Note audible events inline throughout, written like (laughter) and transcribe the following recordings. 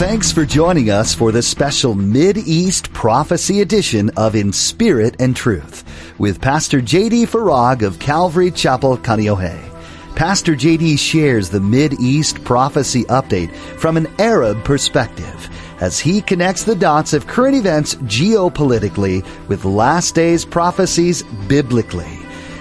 Thanks for joining us for the special Mid-East Prophecy edition of In Spirit and Truth with Pastor J.D. Farag of Calvary Chapel, Kaneohe. Pastor J.D. shares the Mid-East Prophecy update from an Arab perspective as he connects the dots of current events geopolitically with last days prophecies biblically.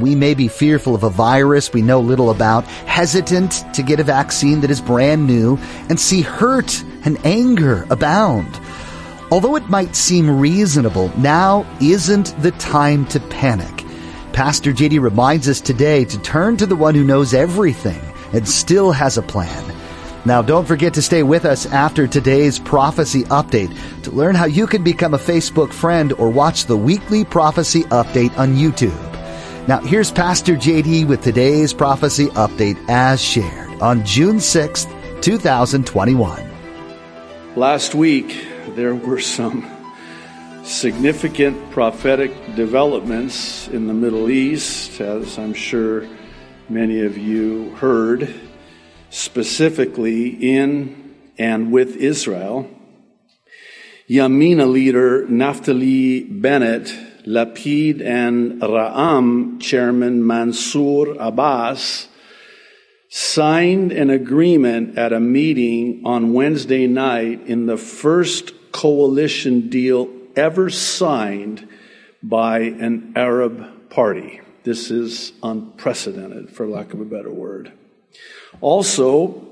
We may be fearful of a virus we know little about, hesitant to get a vaccine that is brand new, and see hurt and anger abound. Although it might seem reasonable, now isn't the time to panic. Pastor JD reminds us today to turn to the one who knows everything and still has a plan. Now, don't forget to stay with us after today's prophecy update to learn how you can become a Facebook friend or watch the weekly prophecy update on YouTube. Now, here's Pastor JD with today's prophecy update as shared on June 6th, 2021. Last week, there were some significant prophetic developments in the Middle East, as I'm sure many of you heard specifically in and with Israel. Yamina leader Naftali Bennett, Lapid and Ra'am chairman Mansour Abbas signed an agreement at a meeting on Wednesday night in the first coalition deal ever signed by an Arab party. This is unprecedented, for lack of a better word. Also,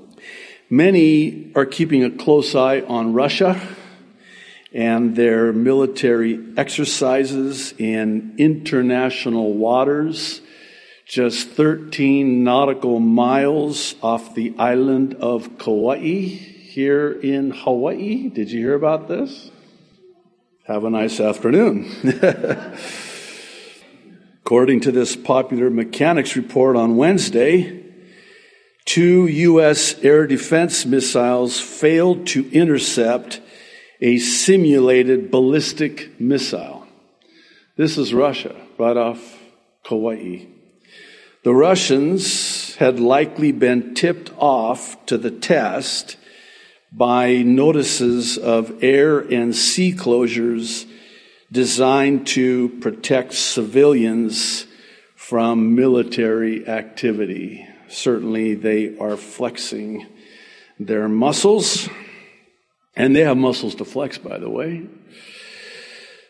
many are keeping a close eye on Russia and their military exercises in international waters, just 13 nautical miles off the island of Kauai here in Hawaii. Did you hear about this? Have a nice afternoon. (laughs) According to this popular mechanics report on Wednesday, two U.S. air defense missiles failed to intercept a simulated ballistic missile. This is Russia, right off Kauai. The Russians had likely been tipped off to the test by notices of air and sea closures designed to protect civilians from military activity. Certainly, they are flexing their muscles, and they have muscles to flex, by the way.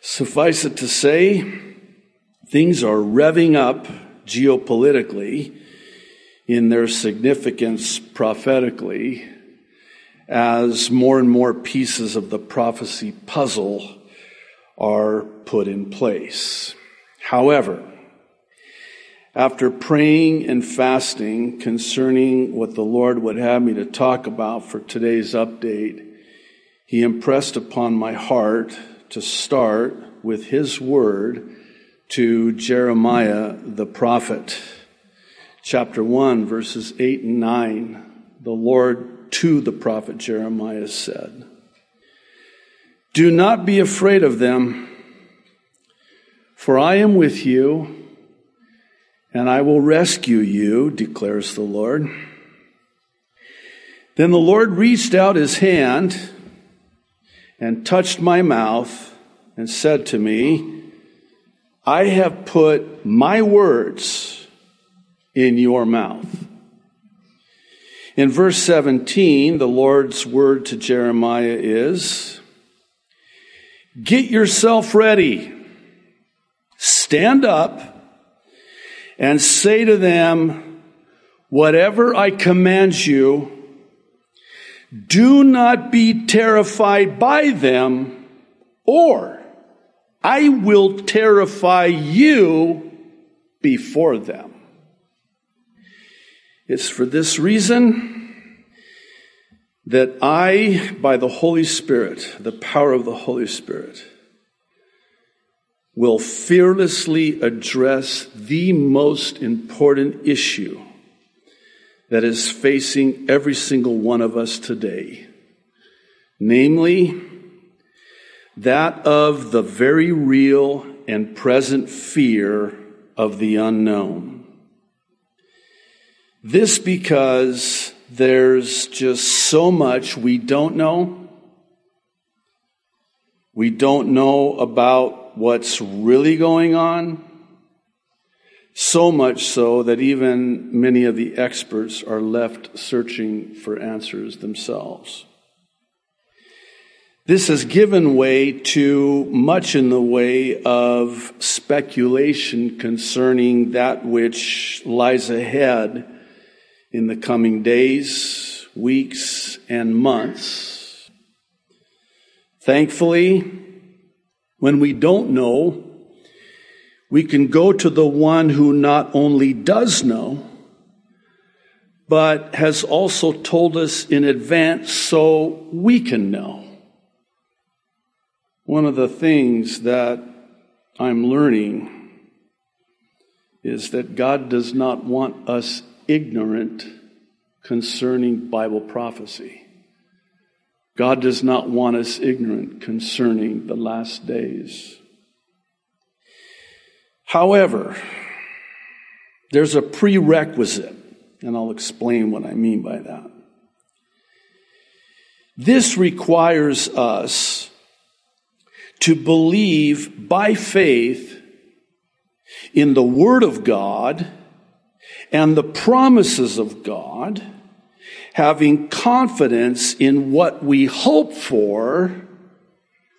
Suffice it to say, things are revving up geopolitically in their significance prophetically as more and more pieces of the prophecy puzzle are put in place. However, after praying and fasting concerning what the Lord would have me to talk about for today's update, He impressed upon my heart to start with His word to Jeremiah the prophet. Chapter 1, verses 8 and 9. The Lord to the prophet Jeremiah said, Do not be afraid of them, for I am with you and I will rescue you, declares the Lord. Then the Lord reached out his hand and touched my mouth and said to me, I have put my words in your mouth. In verse 17, the Lord's word to Jeremiah is, Get yourself ready. Stand up and say to them, Whatever I command you, do not be terrified by them, or I will terrify you before them. It's for this reason that I, by the Holy Spirit, the power of the Holy Spirit, will fearlessly address the most important issue that is facing every single one of us today. Namely, that of the very real and present fear of the unknown. This because there's just so much we don't know. We don't know about what's really going on. So much so that even many of the experts are left searching for answers themselves. This has given way to much in the way of speculation concerning that which lies ahead in the coming days, weeks, and months. Thankfully, when we don't know, we can go to the one who not only does know, but has also told us in advance so we can know. One of the things that I'm learning is that God does not want us ignorant concerning Bible prophecy. God does not want us ignorant concerning the last days. However, there's a prerequisite, and I'll explain what I mean by that. This requires us to believe by faith in the Word of God and the promises of God having confidence in what we hope for,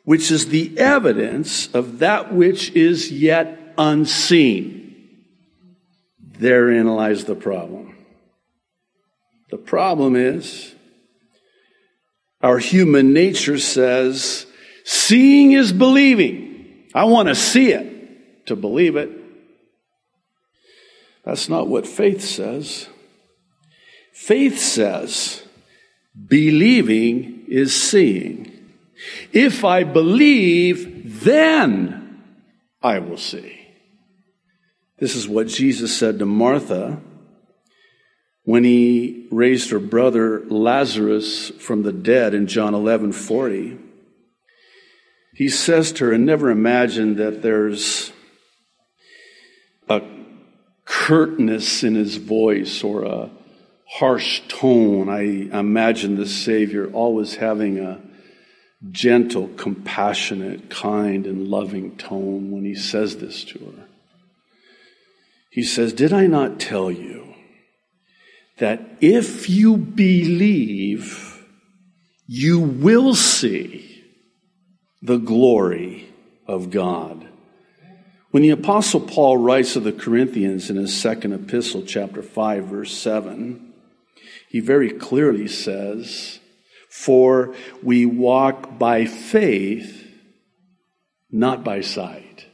which is the evidence of that which is yet unseen. Therein lies the problem. The problem is our human nature says, seeing is believing. I want to see it to believe it. That's not what faith says. Faith says, believing is seeing. If I believe, then I will see. This is what Jesus said to Martha when he raised her brother Lazarus from the dead in John 11 40. He says to her, and never imagine that there's a curtness in his voice or a harsh tone. I imagine the Savior always having a gentle, compassionate, kind, and loving tone when he says this to her. He says, Did I not tell you that if you believe, you will see the glory of God? When the Apostle Paul writes of the Corinthians in his second epistle, chapter 5, verse 7, he very clearly says, For we walk by faith, not by sight.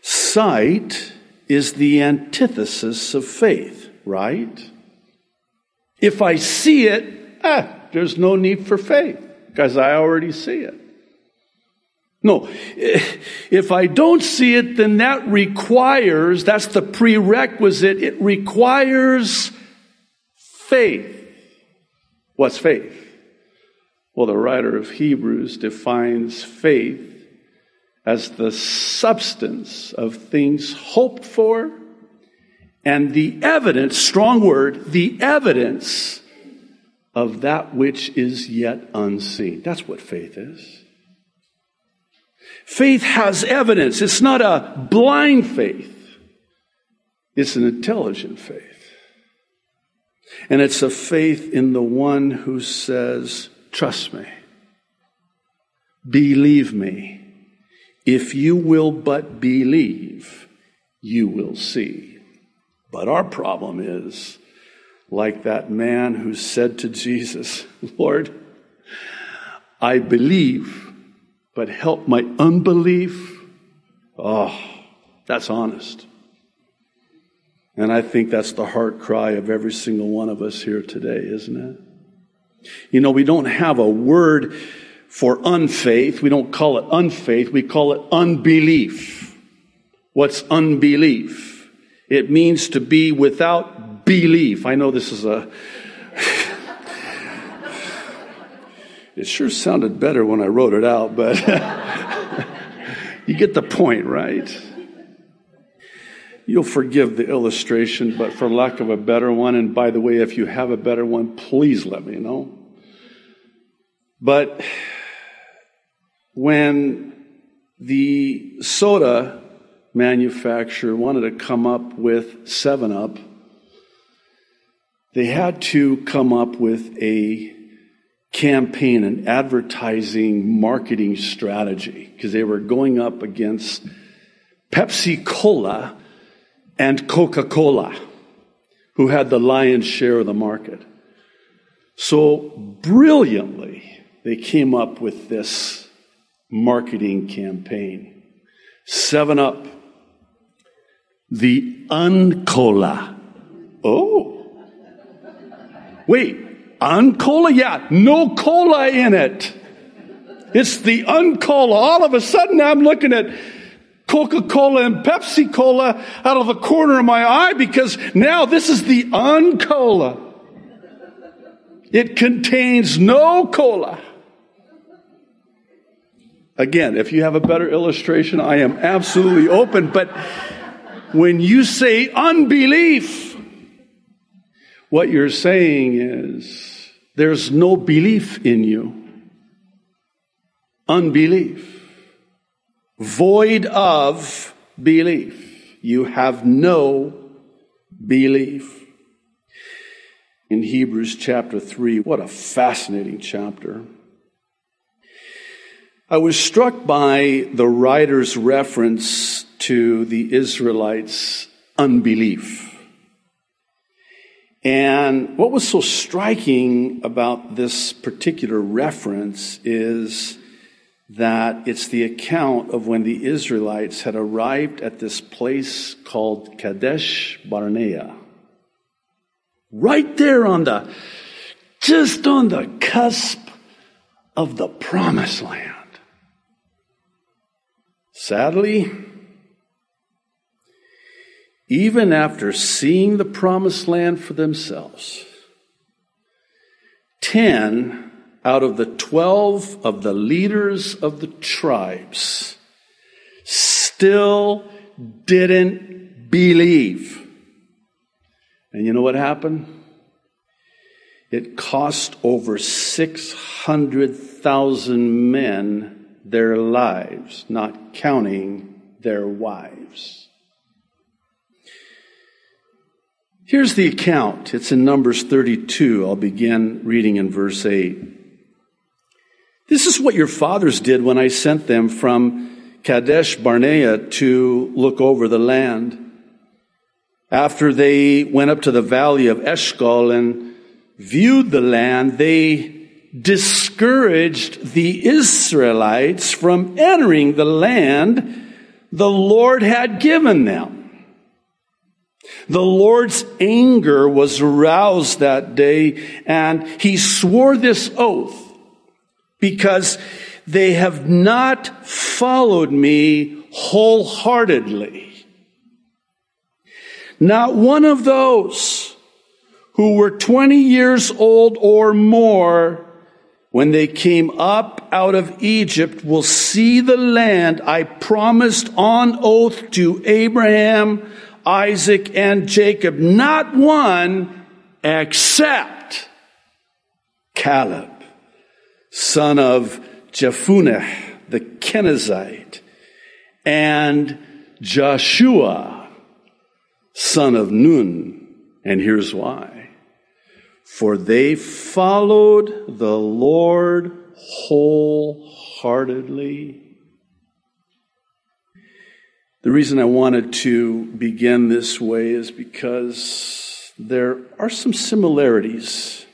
Sight is the antithesis of faith, right? If I see it, ah, there's no need for faith because I already see it. No, (laughs) if I don't see it, then that requires, that's the prerequisite, it requires faith. What's faith? Well, the writer of Hebrews defines faith as the substance of things hoped for and the evidence, strong word, the evidence of that which is yet unseen. That's what faith is. Faith has evidence. It's not a blind faith. It's an intelligent faith. And it's a faith in the one who says, Trust me, believe me. If you will but believe, you will see. But our problem is like that man who said to Jesus, (laughs) Lord, I believe, but help my unbelief. Oh, that's honest. And I think that's the heart cry of every single one of us here today, isn't it? You know, we don't have a word for unfaith. We don't call it unfaith, we call it unbelief. What's unbelief? It means to be without belief. I know this is a. (laughs) it sure sounded better when I wrote it out, but (laughs) you get the point, right? You'll forgive the illustration, but for lack of a better one, and by the way, if you have a better one, please let me know. But when the soda manufacturer wanted to come up with 7 Up, they had to come up with a campaign, an advertising marketing strategy, because they were going up against Pepsi Cola and Coca Cola, who had the lion's share of the market. So brilliantly, they came up with this marketing campaign. Seven Up, the Uncola. Oh. Wait, Uncola? Yeah, no cola in it. It's the Uncola. All of a sudden I'm looking at Coca-Cola and Pepsi Cola out of the corner of my eye because now this is the Uncola. It contains no cola. Again, if you have a better illustration, I am absolutely open. But when you say unbelief, what you're saying is there's no belief in you. Unbelief. Void of belief. You have no belief. In Hebrews chapter 3, what a fascinating chapter. I was struck by the writer's reference to the Israelites' unbelief. And what was so striking about this particular reference is that it's the account of when the Israelites had arrived at this place called Kadesh Barnea. Right there on the, just on the cusp of the promised land. Sadly, even after seeing the promised land for themselves, 10 out of the 12 of the leaders of the tribes still didn't believe. And you know what happened? It cost over 600,000 men their lives, not counting their wives. Here's the account. It's in Numbers 32. I'll begin reading in verse 8. This is what your fathers did when I sent them from Kadesh Barnea to look over the land. After they went up to the valley of Eshcol and viewed the land, they discouraged the Israelites from entering the land the Lord had given them. The Lord's anger was aroused that day and he swore this oath because they have not followed me wholeheartedly. Not one of those who were 20 years old or more when they came up out of Egypt will see the land I promised on oath to Abraham, Isaac, and Jacob. Not one except Caleb, son of Jephunneh, the Kenizzite, and Joshua, son of Nun. And here's why for they followed the Lord wholeheartedly. The reason I wanted to begin this way is because there are some similarities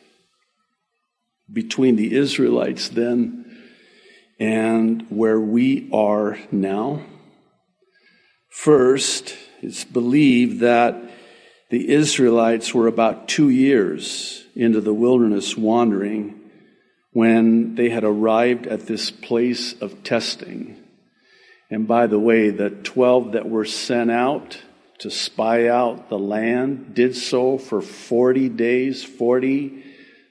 between the Israelites then and where we are now. First, it's believed that the Israelites were about two years into the wilderness wandering when they had arrived at this place of testing. And by the way, the 12 that were sent out to spy out the land did so for 40 days, 40,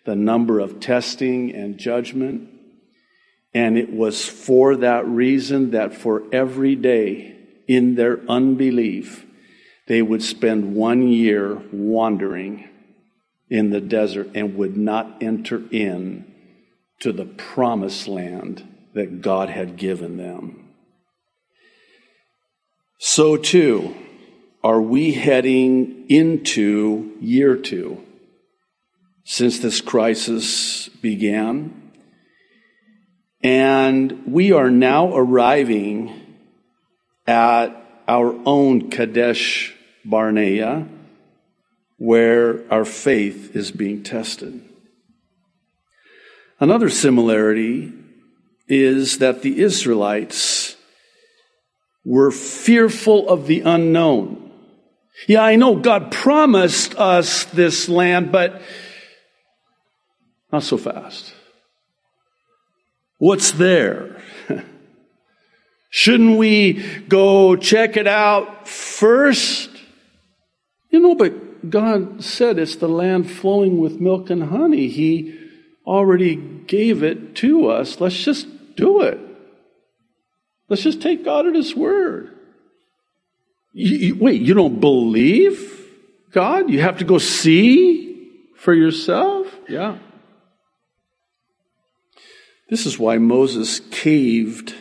the number of testing and judgment. And it was for that reason that for every day in their unbelief, they would spend one year wandering in the desert and would not enter in to the promised land that God had given them. So too are we heading into year two since this crisis began. And we are now arriving at our own Kadesh Barnea, where our faith is being tested. Another similarity is that the Israelites were fearful of the unknown. Yeah, I know God promised us this land, but not so fast. What's there? (laughs) Shouldn't we go check it out first? You know, but God said it's the land flowing with milk and honey. He already gave it to us. Let's just do it. Let's just take God at His word. You, you, wait, you don't believe God? You have to go see for yourself? Yeah. This is why Moses caved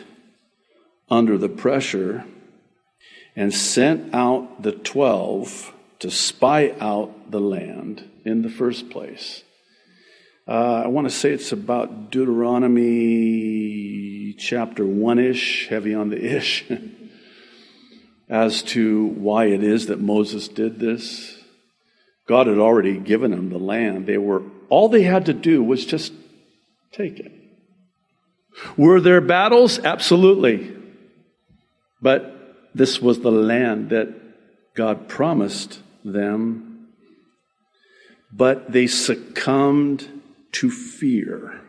under the pressure and sent out the 12 to spy out the land in the first place. Uh, I want to say it's about Deuteronomy chapter 1 ish, heavy on the ish, (laughs) as to why it is that Moses did this. God had already given them the land. They were, all they had to do was just take it. Were there battles? Absolutely. But this was the land that God promised them. But they succumbed to fear.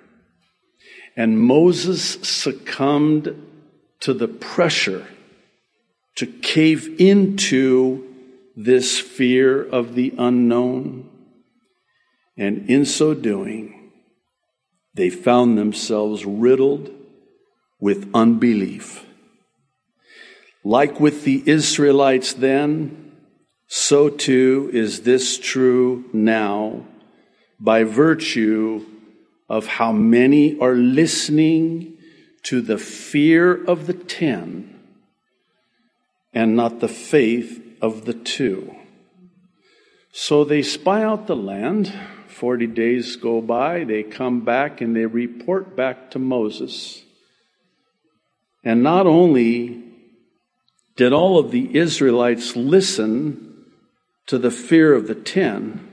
And Moses succumbed to the pressure to cave into this fear of the unknown. And in so doing, they found themselves riddled with unbelief. Like with the Israelites then, so too is this true now by virtue of how many are listening to the fear of the ten and not the faith of the two. So they spy out the land. Forty days go by. They come back and they report back to Moses. And not only did all of the Israelites listen to the fear of the ten,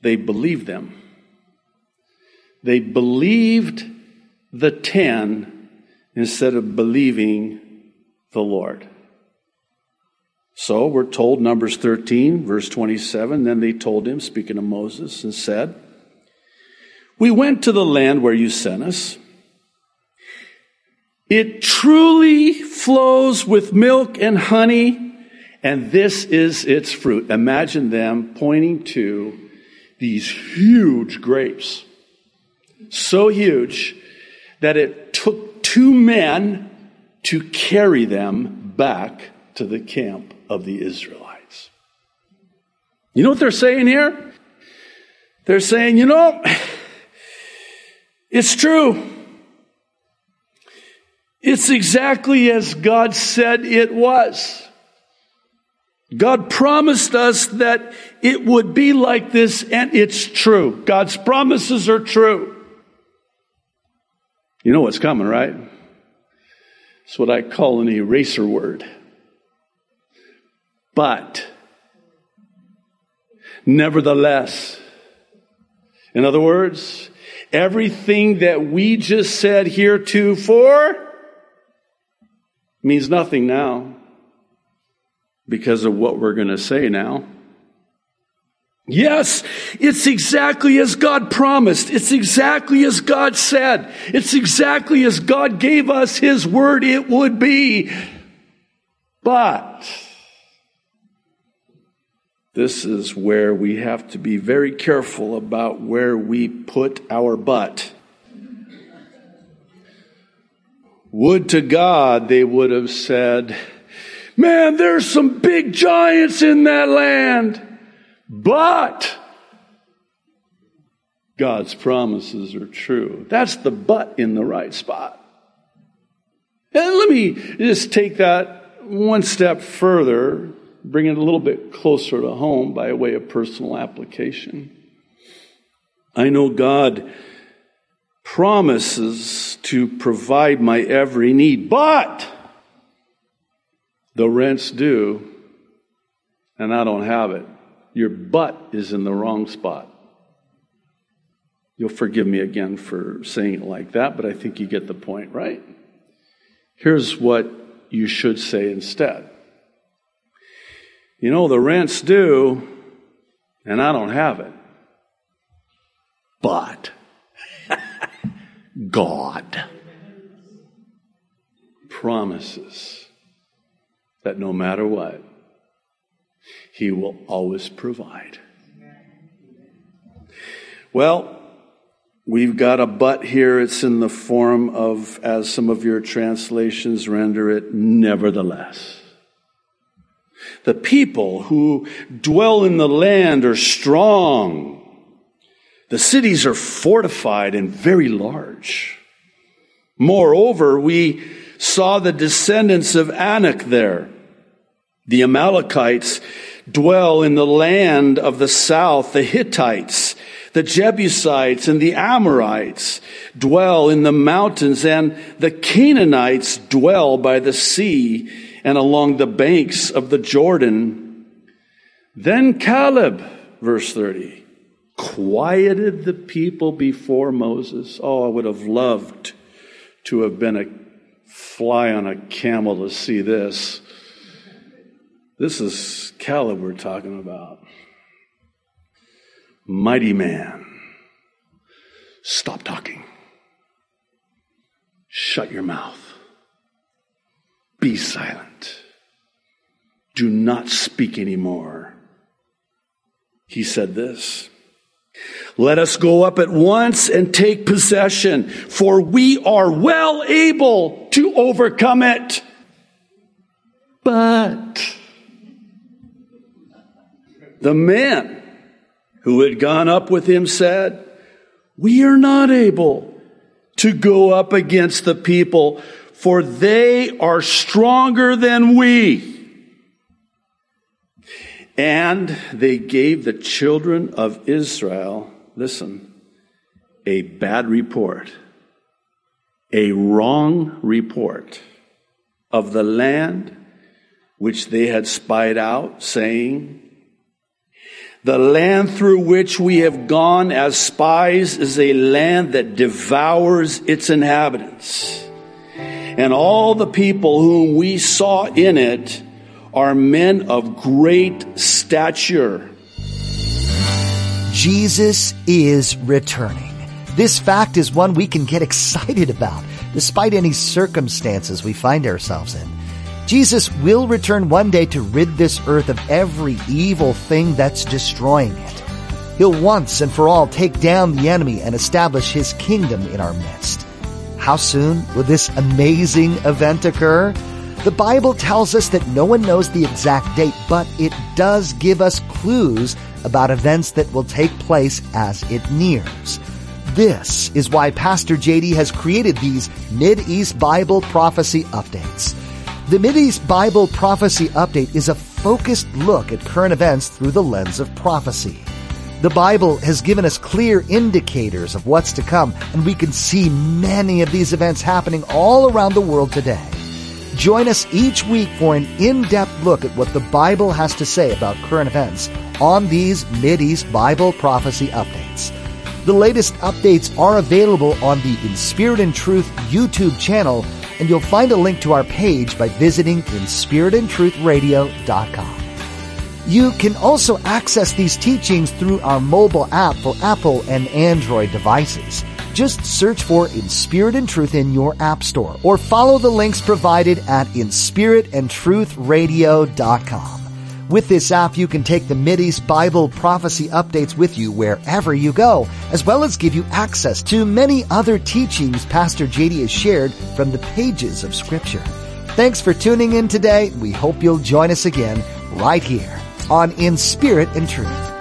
they believed them. They believed the ten instead of believing the Lord. So we're told, Numbers 13, verse 27, then they told him, speaking of Moses, and said, We went to the land where you sent us. It truly flows with milk and honey, and this is its fruit. Imagine them pointing to these huge grapes. So huge that it took two men to carry them back to the camp of the Israelites. You know what they're saying here? They're saying, you know, it's true. It's exactly as God said it was. God promised us that it would be like this, and it's true. God's promises are true. You know what's coming, right? It's what I call an eraser word. But, nevertheless, in other words, everything that we just said heretofore means nothing now because of what we're going to say now. Yes, it's exactly as God promised. It's exactly as God said. It's exactly as God gave us His word it would be. But this is where we have to be very careful about where we put our butt. Would to God they would have said, Man, there's some big giants in that land. But God's promises are true. That's the but in the right spot. And let me just take that one step further, bring it a little bit closer to home by way of personal application. I know God promises to provide my every need, but the rent's due and I don't have it. Your butt is in the wrong spot. You'll forgive me again for saying it like that, but I think you get the point, right? Here's what you should say instead. You know, the rent's due, and I don't have it. But (laughs) God promises that no matter what, He will always provide. Well, we've got a but here. It's in the form of, as some of your translations render it, nevertheless. The people who dwell in the land are strong. The cities are fortified and very large. Moreover, we saw the descendants of Anak there. The Amalekites dwell in the land of the south. The Hittites, the Jebusites, and the Amorites dwell in the mountains, and the Canaanites dwell by the sea and along the banks of the Jordan. Then Caleb, verse 30, quieted the people before Moses. Oh, I would have loved to have been a fly on a camel to see this. This is Caleb we're talking about. Mighty man. Stop talking. Shut your mouth. Be silent. Do not speak anymore. He said this. Let us go up at once and take possession, for we are well able to overcome it. But the men who had gone up with him said, We are not able to go up against the people, for they are stronger than we. And they gave the children of Israel, listen, a bad report, a wrong report of the land which they had spied out, saying, the land through which we have gone as spies is a land that devours its inhabitants. And all the people whom we saw in it are men of great stature. Jesus is returning. This fact is one we can get (laughs) excited about, despite any circumstances we find ourselves in. Jesus will return one day to rid this earth of every evil thing that's destroying it. He'll once and for all take down the enemy and establish his kingdom in our midst. How soon will this amazing event occur? The Bible tells us that no one knows the exact date, but it does give us clues about events that will take place as it nears. This is why Pastor JD has created these Mid-East Bible prophecy updates. The Mideast Bible Prophecy Update is a focused look at current events through the lens of prophecy. The Bible has given us clear indicators of what's to come, and we can see many of these events happening all around the world today. Join us each week for an in-depth look at what the Bible has to say about current events on these Mideast Bible Prophecy Updates. The latest updates are available on the In Spirit and Truth YouTube channel and you'll find a link to our page by visiting inspiritandtruthradio.com. You can also access these teachings through our mobile app for Apple and Android devices. Just search for In Spirit and Truth in your app store or follow the links provided at inspiritandtruthradio.com. With this app, you can take the Mideast Bible prophecy updates with you wherever you go, as well as give you access to many other teachings Pastor JD has shared from the pages of Scripture. Thanks for tuning in today. We hope you'll join us again right here on In Spirit and Truth.